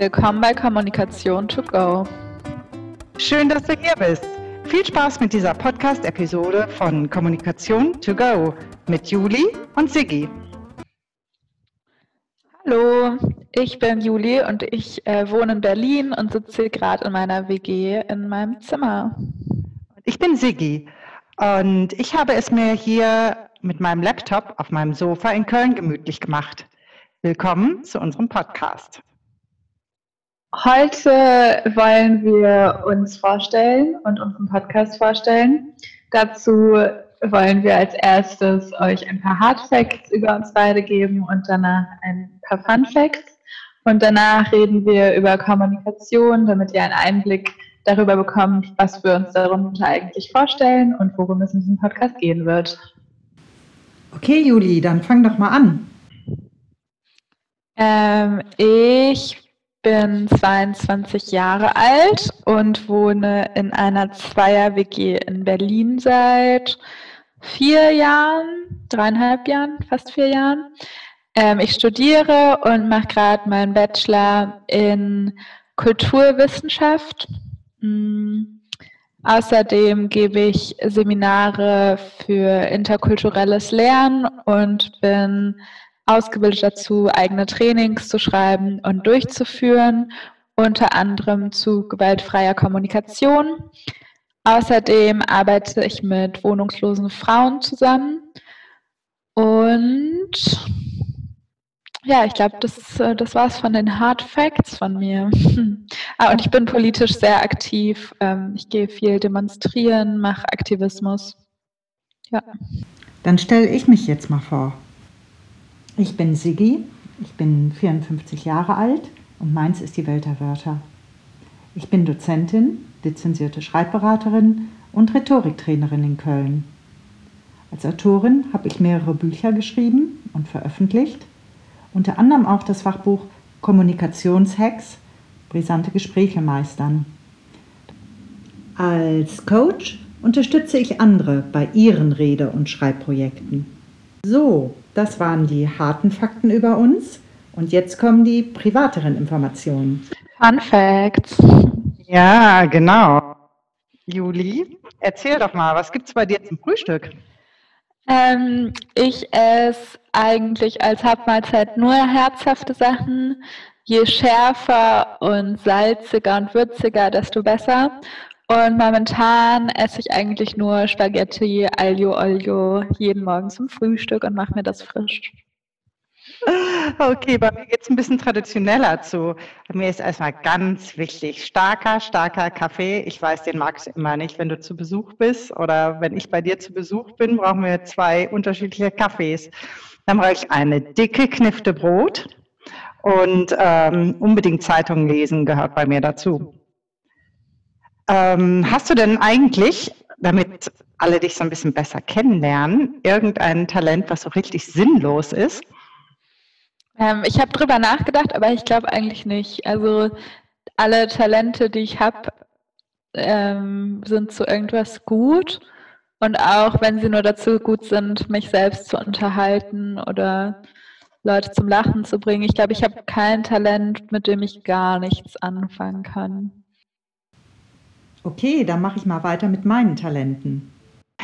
Willkommen bei Kommunikation to go. Schön, dass du hier bist. Viel Spaß mit dieser Podcast-Episode von Kommunikation to go mit Juli und Siggi. Hallo, ich bin Juli und ich äh, wohne in Berlin und sitze gerade in meiner WG in meinem Zimmer. Ich bin Siggi und ich habe es mir hier mit meinem Laptop auf meinem Sofa in Köln gemütlich gemacht. Willkommen zu unserem Podcast. Heute wollen wir uns vorstellen und unseren Podcast vorstellen. Dazu wollen wir als erstes euch ein paar Hard Facts über uns beide geben und danach ein paar Fun Facts. Und danach reden wir über Kommunikation, damit ihr einen Einblick darüber bekommt, was wir uns darunter eigentlich vorstellen und worum es in diesem Podcast gehen wird. Okay, Juli, dann fang doch mal an. Ähm, ich bin 22 Jahre alt und wohne in einer Zweier-WG in Berlin seit vier Jahren, dreieinhalb Jahren, fast vier Jahren. Ähm, ich studiere und mache gerade meinen Bachelor in Kulturwissenschaft. Mhm. Außerdem gebe ich Seminare für interkulturelles Lernen und bin ausgebildet dazu, eigene Trainings zu schreiben und durchzuführen, unter anderem zu gewaltfreier Kommunikation. Außerdem arbeite ich mit wohnungslosen Frauen zusammen und ja, ich glaube, das, äh, das war es von den Hard Facts von mir. ah, und ich bin politisch sehr aktiv. Ähm, ich gehe viel demonstrieren, mache Aktivismus. Ja. Dann stelle ich mich jetzt mal vor. Ich bin Siggi, ich bin 54 Jahre alt und meins ist die Welt der Wörter. Ich bin Dozentin, lizenzierte Schreibberaterin und Rhetoriktrainerin in Köln. Als Autorin habe ich mehrere Bücher geschrieben und veröffentlicht unter anderem auch das Fachbuch Kommunikationshacks, brisante Gespräche meistern. Als Coach unterstütze ich andere bei ihren Rede- und Schreibprojekten. So, das waren die harten Fakten über uns und jetzt kommen die privateren Informationen. Fun Facts. Ja, genau. Juli, erzähl doch mal, was gibt es bei dir zum Frühstück? Ähm, ich esse eigentlich als Hauptmahlzeit nur herzhafte Sachen. Je schärfer und salziger und würziger, desto besser. Und momentan esse ich eigentlich nur Spaghetti, Aglio Olio jeden Morgen zum Frühstück und mache mir das frisch. Okay, bei mir geht es ein bisschen traditioneller zu. Mir ist erstmal ganz wichtig, starker, starker Kaffee. Ich weiß, den magst du immer nicht, wenn du zu Besuch bist oder wenn ich bei dir zu Besuch bin, brauchen wir zwei unterschiedliche Kaffees. Dann brauche ich eine dicke Knifte Brot und ähm, unbedingt Zeitungen lesen gehört bei mir dazu. Ähm, hast du denn eigentlich, damit alle dich so ein bisschen besser kennenlernen, irgendein Talent, was so richtig sinnlos ist? Ähm, ich habe drüber nachgedacht, aber ich glaube eigentlich nicht. Also alle Talente, die ich habe, ähm, sind zu irgendwas gut. Und auch wenn sie nur dazu gut sind, mich selbst zu unterhalten oder Leute zum Lachen zu bringen. Ich glaube, ich habe kein Talent, mit dem ich gar nichts anfangen kann. Okay, dann mache ich mal weiter mit meinen Talenten.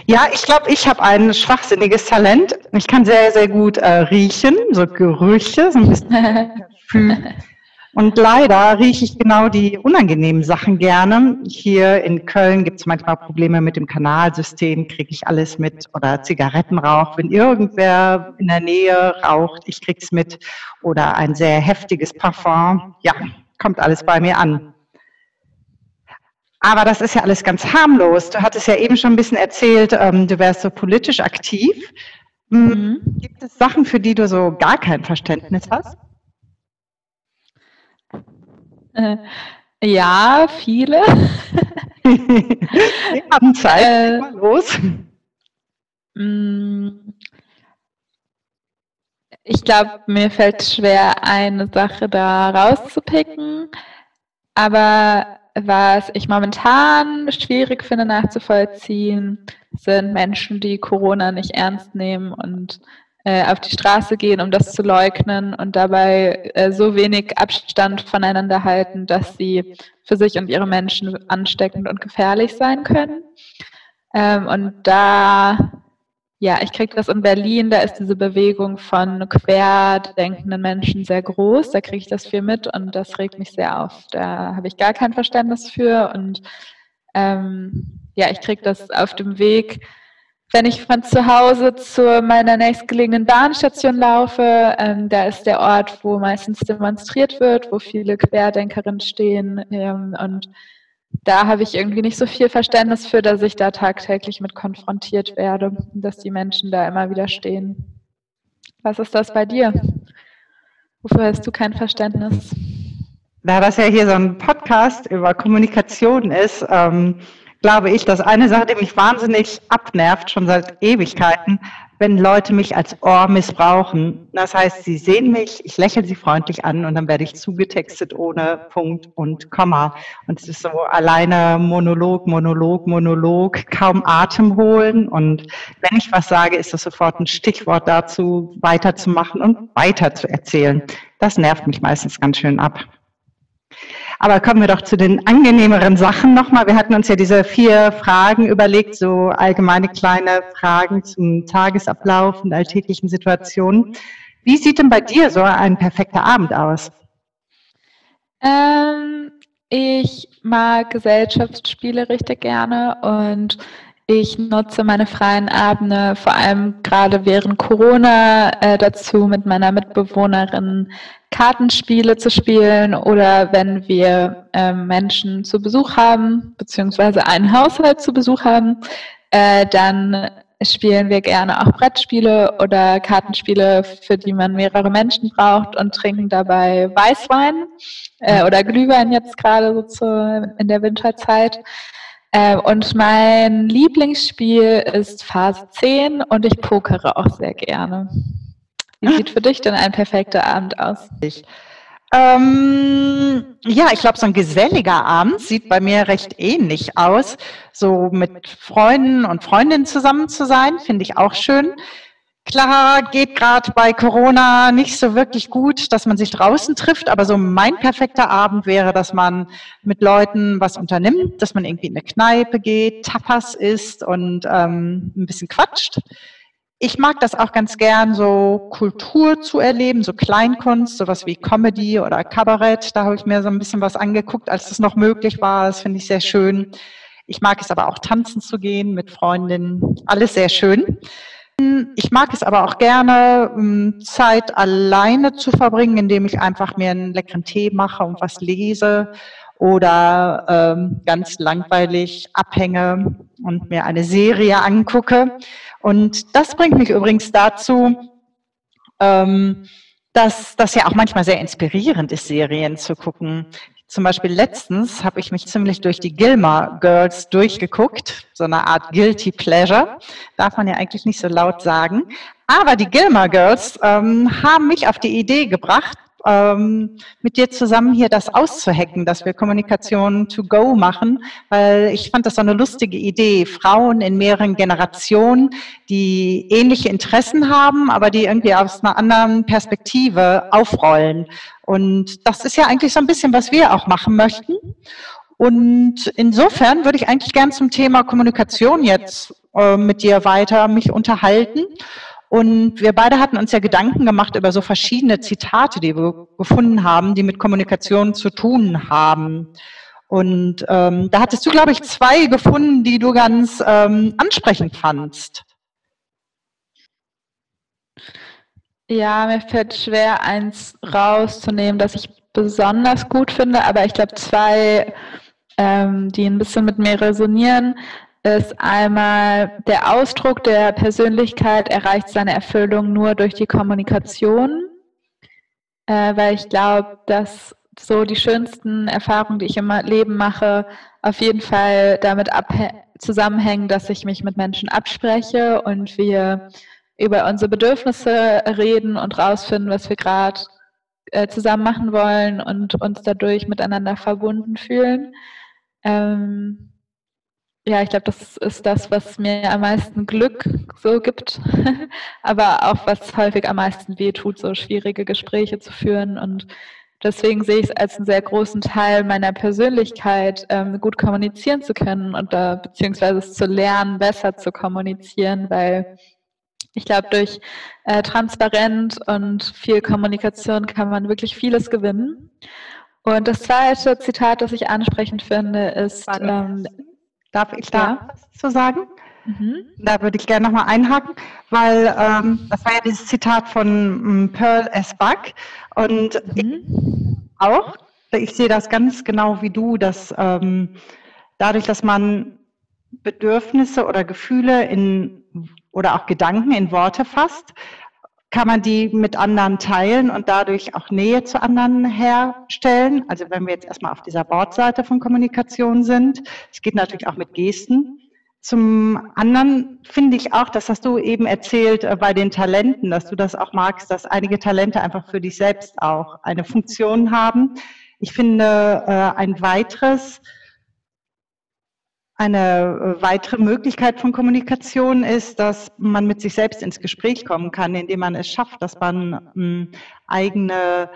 Ja, ich glaube, ich habe ein schwachsinniges Talent. Ich kann sehr, sehr gut äh, riechen, so Gerüche, so ein bisschen. Und leider rieche ich genau die unangenehmen Sachen gerne. Hier in Köln gibt es manchmal Probleme mit dem Kanalsystem, kriege ich alles mit. Oder Zigarettenrauch, wenn irgendwer in der Nähe raucht, ich krieg's mit. Oder ein sehr heftiges Parfum, ja, kommt alles bei mir an. Aber das ist ja alles ganz harmlos. Du hattest ja eben schon ein bisschen erzählt, ähm, du wärst so politisch aktiv. Hm, mhm. Gibt es Sachen, für die du so gar kein Verständnis hast? Äh, ja, viele. Wir haben Zeit, äh, mal los. Hm. Ich glaube, mir fällt schwer, eine Sache da rauszupicken. Aber was ich momentan schwierig finde nachzuvollziehen, sind Menschen, die Corona nicht ernst nehmen und äh, auf die Straße gehen, um das zu leugnen und dabei äh, so wenig Abstand voneinander halten, dass sie für sich und ihre Menschen ansteckend und gefährlich sein können. Ähm, und da, ja, ich kriege das in Berlin, da ist diese Bewegung von querdenkenden Menschen sehr groß, da kriege ich das viel mit und das regt mich sehr auf. Da habe ich gar kein Verständnis für und ähm, ja, ich kriege das auf dem Weg wenn ich von zu Hause zu meiner nächstgelegenen Bahnstation laufe, ähm, da ist der Ort, wo meistens demonstriert wird, wo viele Querdenkerinnen stehen. Ähm, und da habe ich irgendwie nicht so viel Verständnis für, dass ich da tagtäglich mit konfrontiert werde, dass die Menschen da immer wieder stehen. Was ist das bei dir? Wofür hast du kein Verständnis? Da das ja hier so ein Podcast über Kommunikation ist, ähm, glaube ich, dass eine Sache, die mich wahnsinnig abnervt, schon seit Ewigkeiten, wenn Leute mich als Ohr missbrauchen. Das heißt, sie sehen mich, ich lächle sie freundlich an und dann werde ich zugetextet ohne Punkt und Komma. Und es ist so alleine Monolog, Monolog, Monolog, kaum Atem holen. Und wenn ich was sage, ist das sofort ein Stichwort dazu, weiterzumachen und weiter zu erzählen. Das nervt mich meistens ganz schön ab. Aber kommen wir doch zu den angenehmeren Sachen nochmal. Wir hatten uns ja diese vier Fragen überlegt, so allgemeine kleine Fragen zum Tagesablauf und alltäglichen Situationen. Wie sieht denn bei dir so ein perfekter Abend aus? Ähm, ich mag Gesellschaftsspiele richtig gerne und ich nutze meine freien Abende vor allem gerade während Corona äh, dazu, mit meiner Mitbewohnerin Kartenspiele zu spielen oder wenn wir äh, Menschen zu Besuch haben, beziehungsweise einen Haushalt zu Besuch haben, äh, dann spielen wir gerne auch Brettspiele oder Kartenspiele, für die man mehrere Menschen braucht und trinken dabei Weißwein äh, oder Glühwein jetzt gerade so zu, in der Winterzeit. Ähm, und mein Lieblingsspiel ist Phase 10 und ich pokere auch sehr gerne. Wie sieht für dich denn ein perfekter Abend aus? Ich. Ähm, ja, ich glaube, so ein geselliger Abend sieht bei mir recht ähnlich aus. So mit Freunden und Freundinnen zusammen zu sein, finde ich auch schön. Klar, geht gerade bei Corona nicht so wirklich gut, dass man sich draußen trifft, aber so mein perfekter Abend wäre, dass man mit Leuten was unternimmt, dass man irgendwie in eine Kneipe geht, Tapas isst und ähm, ein bisschen quatscht. Ich mag das auch ganz gern, so Kultur zu erleben, so Kleinkunst, sowas wie Comedy oder Kabarett. Da habe ich mir so ein bisschen was angeguckt, als das noch möglich war. Das finde ich sehr schön. Ich mag es aber auch tanzen zu gehen mit Freundinnen. Alles sehr schön. Ich mag es aber auch gerne, ähm, Zeit alleine zu verbringen, indem ich einfach mir einen leckeren Tee mache und was lese oder ähm, ganz langweilig abhänge und mir eine Serie angucke. Und das bringt mich übrigens dazu, ähm, dass das ja auch manchmal sehr inspirierend ist, Serien zu gucken. Zum Beispiel letztens habe ich mich ziemlich durch die Gilmore Girls durchgeguckt, so eine Art Guilty Pleasure, darf man ja eigentlich nicht so laut sagen. Aber die Gilmore Girls ähm, haben mich auf die Idee gebracht, ähm, mit dir zusammen hier das auszuhacken, dass wir Kommunikation to go machen, weil ich fand das so eine lustige Idee. Frauen in mehreren Generationen, die ähnliche Interessen haben, aber die irgendwie aus einer anderen Perspektive aufrollen. Und das ist ja eigentlich so ein bisschen, was wir auch machen möchten. Und insofern würde ich eigentlich gern zum Thema Kommunikation jetzt äh, mit dir weiter mich unterhalten. Und wir beide hatten uns ja Gedanken gemacht über so verschiedene Zitate, die wir gefunden haben, die mit Kommunikation zu tun haben. Und ähm, da hattest du, glaube ich, zwei gefunden, die du ganz ähm, ansprechend fandst. Ja, mir fällt schwer, eins rauszunehmen, das ich besonders gut finde, aber ich glaube zwei, ähm, die ein bisschen mit mir resonieren ist einmal der Ausdruck der Persönlichkeit erreicht seine Erfüllung nur durch die Kommunikation, äh, weil ich glaube, dass so die schönsten Erfahrungen, die ich im Leben mache, auf jeden Fall damit zusammenhängen, dass ich mich mit Menschen abspreche und wir über unsere Bedürfnisse reden und rausfinden, was wir gerade äh, zusammen machen wollen und uns dadurch miteinander verbunden fühlen. Ähm, ja, ich glaube, das ist das, was mir am meisten Glück so gibt, aber auch was häufig am meisten wehtut, so schwierige Gespräche zu führen. Und deswegen sehe ich es als einen sehr großen Teil meiner Persönlichkeit, ähm, gut kommunizieren zu können und da beziehungsweise es zu lernen, besser zu kommunizieren, weil ich glaube, durch äh, Transparenz und viel Kommunikation kann man wirklich vieles gewinnen. Und das zweite Zitat, das ich ansprechend finde, ist, ähm, darf ich da was zu sagen? Mhm. Da würde ich gerne nochmal einhaken, weil ähm, das war ja dieses Zitat von ähm, Pearl S. Buck und mhm. auch, ich sehe das ganz genau wie du, dass ähm, dadurch, dass man Bedürfnisse oder Gefühle in oder auch Gedanken in Worte fasst, kann man die mit anderen teilen und dadurch auch Nähe zu anderen herstellen. Also wenn wir jetzt erstmal auf dieser Bordseite von Kommunikation sind, es geht natürlich auch mit Gesten. Zum anderen finde ich auch, das hast du eben erzählt äh, bei den Talenten, dass du das auch magst, dass einige Talente einfach für dich selbst auch eine Funktion haben. Ich finde äh, ein weiteres eine äh, weitere Möglichkeit von Kommunikation ist, dass man mit sich selbst ins Gespräch kommen kann, indem man es schafft, dass man ähm, eigene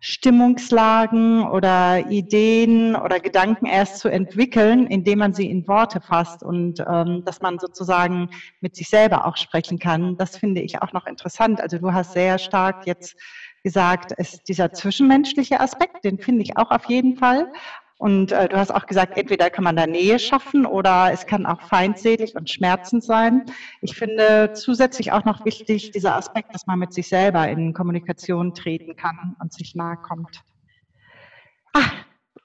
Stimmungslagen oder Ideen oder Gedanken erst zu entwickeln, indem man sie in Worte fasst und ähm, dass man sozusagen mit sich selber auch sprechen kann. Das finde ich auch noch interessant. Also du hast sehr stark jetzt gesagt, es, dieser zwischenmenschliche Aspekt, den finde ich auch auf jeden Fall. Und äh, du hast auch gesagt, entweder kann man da Nähe schaffen oder es kann auch feindselig und schmerzend sein. Ich finde zusätzlich auch noch wichtig dieser Aspekt, dass man mit sich selber in Kommunikation treten kann und sich nahe kommt. Ah,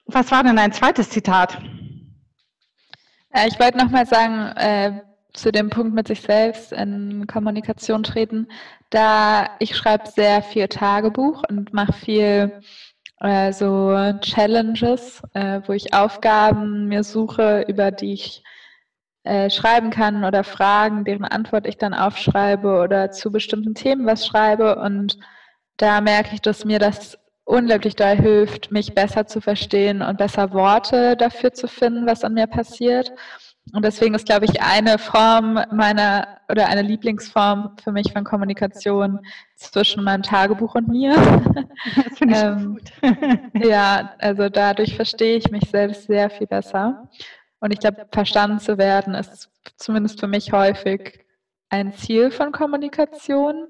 was war denn ein zweites Zitat? Äh, ich wollte nochmal sagen, äh, zu dem Punkt mit sich selbst in Kommunikation treten, da ich schreibe sehr viel Tagebuch und mache viel äh, so Challenges, äh, wo ich Aufgaben mir suche, über die ich äh, schreiben kann oder Fragen, deren Antwort ich dann aufschreibe oder zu bestimmten Themen was schreibe. Und da merke ich, dass mir das unglaublich doll hilft, mich besser zu verstehen und besser Worte dafür zu finden, was an mir passiert. Und deswegen ist, glaube ich, eine Form meiner oder eine Lieblingsform für mich von Kommunikation zwischen meinem Tagebuch und mir. Das finde ich ähm, gut. ja, also dadurch verstehe ich mich selbst sehr viel besser. Und ich glaube, verstanden zu werden ist zumindest für mich häufig ein Ziel von Kommunikation.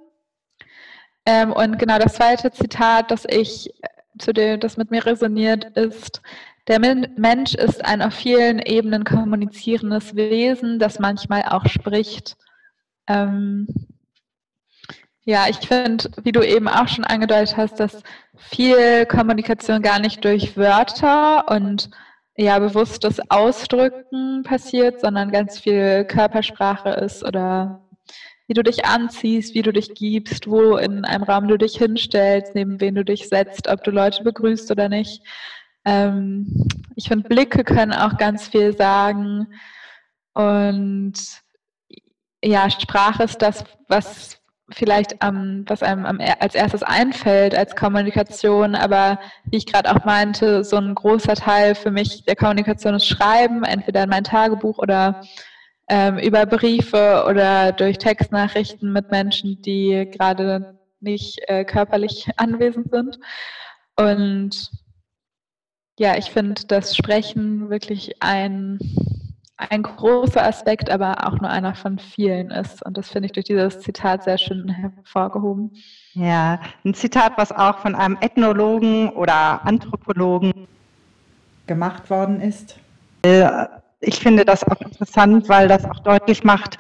Ähm, und genau das zweite Zitat, das ich zu dem, das mit mir resoniert, ist, der Mensch ist ein auf vielen Ebenen kommunizierendes Wesen, das manchmal auch spricht. Ähm, ja, ich finde, wie du eben auch schon angedeutet hast, dass viel Kommunikation gar nicht durch Wörter und ja, bewusstes Ausdrücken passiert, sondern ganz viel Körpersprache ist oder wie du dich anziehst, wie du dich gibst, wo in einem Raum du dich hinstellst, neben wen du dich setzt, ob du Leute begrüßt oder nicht. Ähm, ich finde, Blicke können auch ganz viel sagen. Und ja, Sprache ist das, was vielleicht am, was einem am, als erstes einfällt als Kommunikation, aber wie ich gerade auch meinte, so ein großer Teil für mich der Kommunikation ist Schreiben, entweder in mein Tagebuch oder ähm, über Briefe oder durch Textnachrichten mit Menschen, die gerade nicht äh, körperlich anwesend sind. Und ja, ich finde das Sprechen wirklich ein, ein großer Aspekt, aber auch nur einer von vielen ist. Und das finde ich durch dieses Zitat sehr schön hervorgehoben. Ja, ein Zitat, was auch von einem Ethnologen oder Anthropologen gemacht worden ist. Ich finde das auch interessant, weil das auch deutlich macht,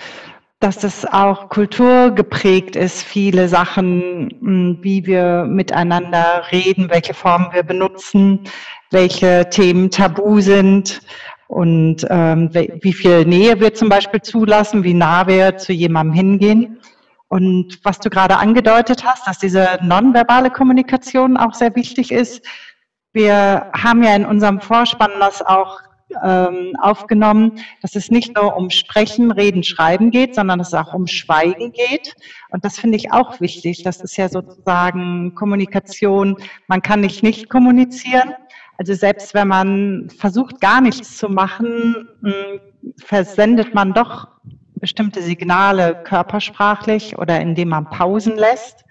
dass es auch kulturgeprägt ist, viele Sachen, wie wir miteinander reden, welche Formen wir benutzen, welche Themen tabu sind und ähm, wie viel Nähe wir zum Beispiel zulassen, wie nah wir zu jemandem hingehen. Und was du gerade angedeutet hast, dass diese nonverbale Kommunikation auch sehr wichtig ist. Wir haben ja in unserem Vorspann das auch ähm, aufgenommen, dass es nicht nur um Sprechen, Reden, Schreiben geht, sondern dass es auch um Schweigen geht. Und das finde ich auch wichtig. Das ist ja sozusagen Kommunikation. Man kann nicht nicht kommunizieren. Also selbst wenn man versucht, gar nichts zu machen, hm, versendet man doch bestimmte Signale körpersprachlich oder indem man Pausen lässt.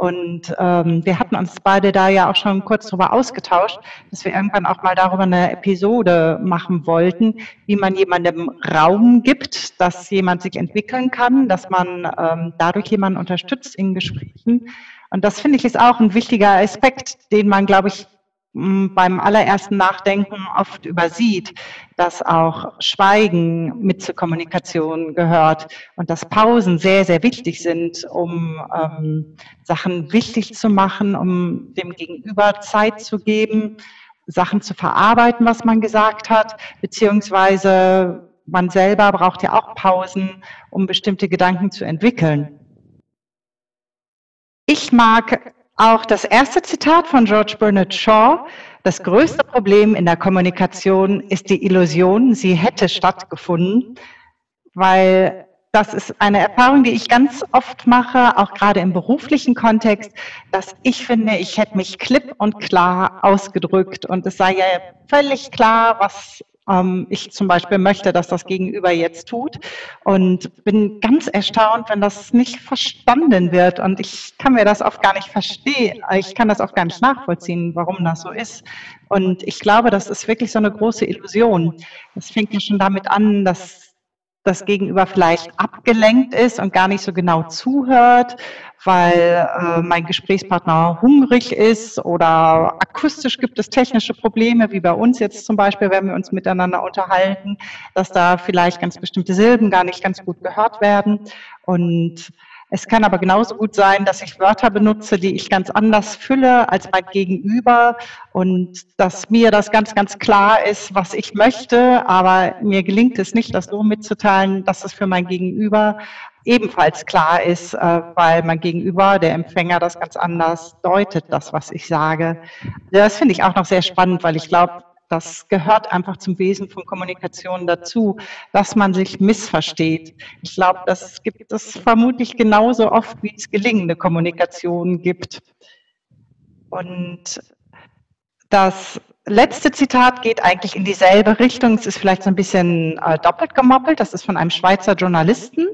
Und ähm, wir hatten uns beide da ja auch schon kurz darüber ausgetauscht, dass wir irgendwann auch mal darüber eine Episode machen wollten, wie man jemandem Raum gibt, dass jemand sich entwickeln kann, dass man ähm, dadurch jemanden unterstützt in Gesprächen. Und das finde ich ist auch ein wichtiger Aspekt, den man, glaube ich, beim allerersten Nachdenken oft übersieht, dass auch Schweigen mit zur Kommunikation gehört und dass Pausen sehr, sehr wichtig sind, um ähm, Sachen wichtig zu machen, um dem Gegenüber Zeit zu geben, Sachen zu verarbeiten, was man gesagt hat, beziehungsweise man selber braucht ja auch Pausen, um bestimmte Gedanken zu entwickeln. Ich mag auch das erste Zitat von George Bernard Shaw, das größte Problem in der Kommunikation ist die Illusion, sie hätte stattgefunden, weil das ist eine Erfahrung, die ich ganz oft mache, auch gerade im beruflichen Kontext, dass ich finde, ich hätte mich klipp und klar ausgedrückt und es sei ja völlig klar, was ähm, ich zum Beispiel möchte, dass das Gegenüber jetzt tut. Und bin ganz erstaunt, wenn das nicht verstanden wird. Und ich kann mir das oft gar nicht verstehen. Ich kann das oft gar nicht nachvollziehen, warum das so ist. Und ich glaube, das ist wirklich so eine große Illusion. Es fängt ja schon damit an, dass das Gegenüber vielleicht abgelenkt ist und gar nicht so genau zuhört, weil äh, mein Gesprächspartner hungrig ist oder akustisch gibt es technische Probleme, wie bei uns jetzt zum Beispiel, wenn wir uns miteinander unterhalten, dass da vielleicht ganz bestimmte Silben gar nicht ganz gut gehört werden. Und es kann aber genauso gut sein, dass ich Wörter benutze, die ich ganz anders fülle als mein Gegenüber und dass mir das ganz, ganz klar ist, was ich möchte, aber mir gelingt es nicht, das so mitzuteilen, dass es für mein Gegenüber ebenfalls klar ist, äh, weil mein Gegenüber, der Empfänger, das ganz anders deutet, das, was ich sage. Das finde ich auch noch sehr spannend, weil ich glaube, das gehört einfach zum Wesen von Kommunikation dazu, dass man sich missversteht. Ich glaube, das gibt es vermutlich genauso oft, wie es gelingende Kommunikation gibt. Und das letzte Zitat geht eigentlich in dieselbe Richtung. Es ist vielleicht so ein bisschen äh, doppelt gemoppelt. Das ist von einem Schweizer Journalisten.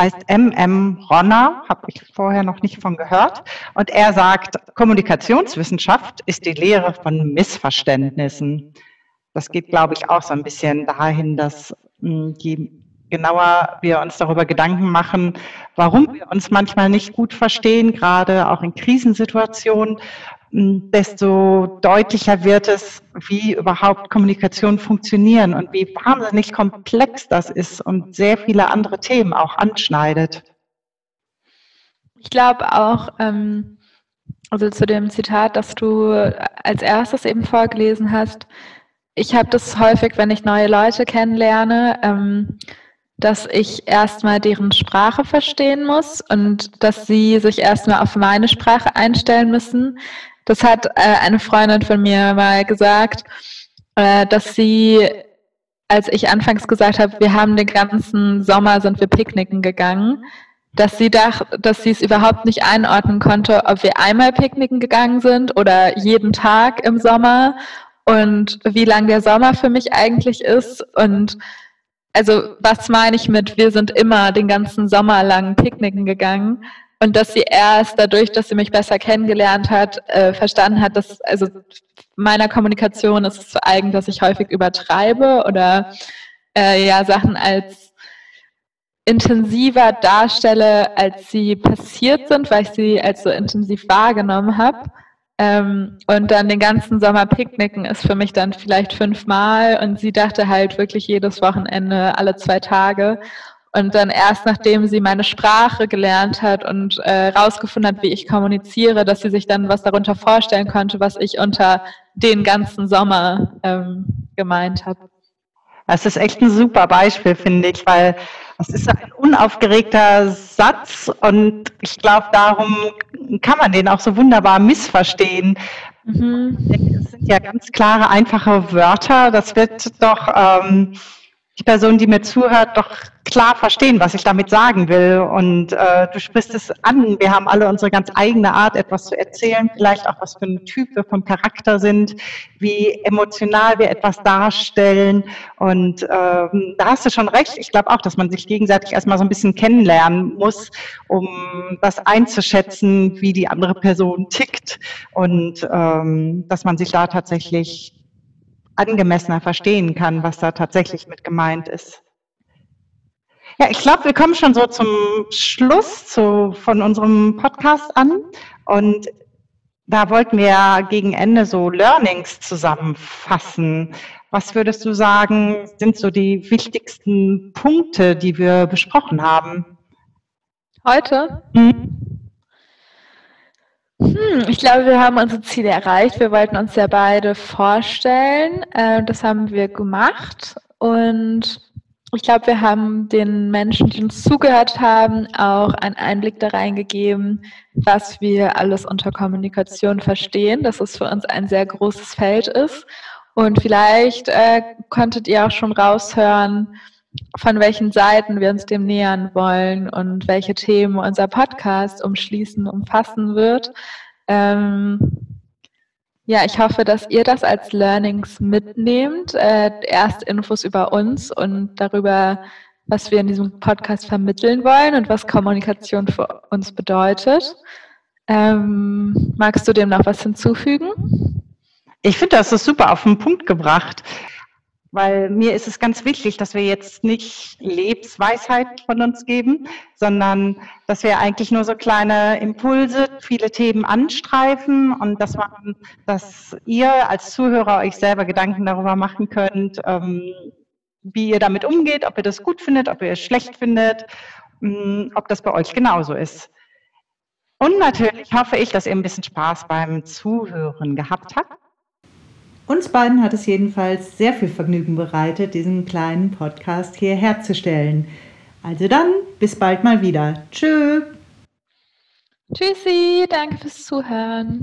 Heißt M.M. Ronner, habe ich vorher noch nicht von gehört. Und er sagt, Kommunikationswissenschaft ist die Lehre von Missverständnissen. Das geht, glaube ich, auch so ein bisschen dahin, dass hm, je genauer wir uns darüber Gedanken machen, warum wir uns manchmal nicht gut verstehen, gerade auch in Krisensituationen, desto deutlicher wird es, wie überhaupt Kommunikation funktionieren und wie wahnsinnig komplex das ist und sehr viele andere Themen auch anschneidet. Ich glaube auch, ähm, also zu dem Zitat, das du als erstes eben vorgelesen hast, ich habe das häufig, wenn ich neue Leute kennenlerne, ähm, dass ich erstmal deren Sprache verstehen muss und dass sie sich erstmal auf meine Sprache einstellen müssen, das hat äh, eine Freundin von mir mal gesagt, äh, dass sie, als ich anfangs gesagt habe, wir haben den ganzen Sommer sind wir picknicken gegangen, dass sie dachte, dass sie es überhaupt nicht einordnen konnte, ob wir einmal picknicken gegangen sind oder jeden Tag im Sommer und wie lang der Sommer für mich eigentlich ist und also was meine ich mit, wir sind immer den ganzen Sommer lang picknicken gegangen und dass sie erst dadurch, dass sie mich besser kennengelernt hat, äh, verstanden hat, dass also meiner Kommunikation ist es zu eigen, dass ich häufig übertreibe oder äh, ja Sachen als intensiver darstelle, als sie passiert sind, weil ich sie als so intensiv wahrgenommen habe. Ähm, und dann den ganzen Sommer Picknicken ist für mich dann vielleicht fünfmal und sie dachte halt wirklich jedes Wochenende, alle zwei Tage. Und dann erst nachdem sie meine Sprache gelernt hat und äh, rausgefunden hat, wie ich kommuniziere, dass sie sich dann was darunter vorstellen konnte, was ich unter den ganzen Sommer ähm, gemeint habe. Das ist echt ein super Beispiel, finde ich, weil es ist ein unaufgeregter Satz und ich glaube, darum kann man den auch so wunderbar missverstehen. Mhm. Es sind ja ganz klare, einfache Wörter. Das wird doch ähm, die Person, die mir zuhört, doch klar verstehen, was ich damit sagen will. Und äh, du sprichst es an. Wir haben alle unsere ganz eigene Art, etwas zu erzählen, vielleicht auch was für ein Typ wir vom Charakter sind, wie emotional wir etwas darstellen. Und ähm, da hast du schon recht. Ich glaube auch, dass man sich gegenseitig erstmal so ein bisschen kennenlernen muss, um das einzuschätzen, wie die andere Person tickt und ähm, dass man sich da tatsächlich angemessener verstehen kann, was da tatsächlich mit gemeint ist. Ja, ich glaube, wir kommen schon so zum Schluss zu, von unserem Podcast an und da wollten wir gegen Ende so Learnings zusammenfassen. Was würdest du sagen, sind so die wichtigsten Punkte, die wir besprochen haben? Heute? Mhm. Hm, ich glaube, wir haben unsere Ziele erreicht. Wir wollten uns ja beide vorstellen. Äh, das haben wir gemacht. Und ich glaube, wir haben den Menschen, die uns zugehört haben, auch einen Einblick da reingegeben, was wir alles unter Kommunikation verstehen, dass es für uns ein sehr großes Feld ist. Und vielleicht äh, konntet ihr auch schon raushören, von welchen Seiten wir uns dem nähern wollen und welche Themen unser Podcast umschließen, umfassen wird. Ähm, ja, ich hoffe, dass ihr das als Learnings mitnehmt. Äh, erst Infos über uns und darüber, was wir in diesem Podcast vermitteln wollen und was Kommunikation für uns bedeutet. Ähm, magst du dem noch was hinzufügen? Ich finde, das ist super auf den Punkt gebracht. Weil mir ist es ganz wichtig, dass wir jetzt nicht Lebensweisheit von uns geben, sondern dass wir eigentlich nur so kleine Impulse, viele Themen anstreifen und dass man, dass ihr als Zuhörer euch selber Gedanken darüber machen könnt, ähm, wie ihr damit umgeht, ob ihr das gut findet, ob ihr es schlecht findet, mm, ob das bei euch genauso ist. Und natürlich hoffe ich, dass ihr ein bisschen Spaß beim Zuhören gehabt habt. Uns beiden hat es jedenfalls sehr viel Vergnügen bereitet, diesen kleinen Podcast hier herzustellen. Also dann, bis bald mal wieder. Tschö. Tschüssi, danke fürs Zuhören.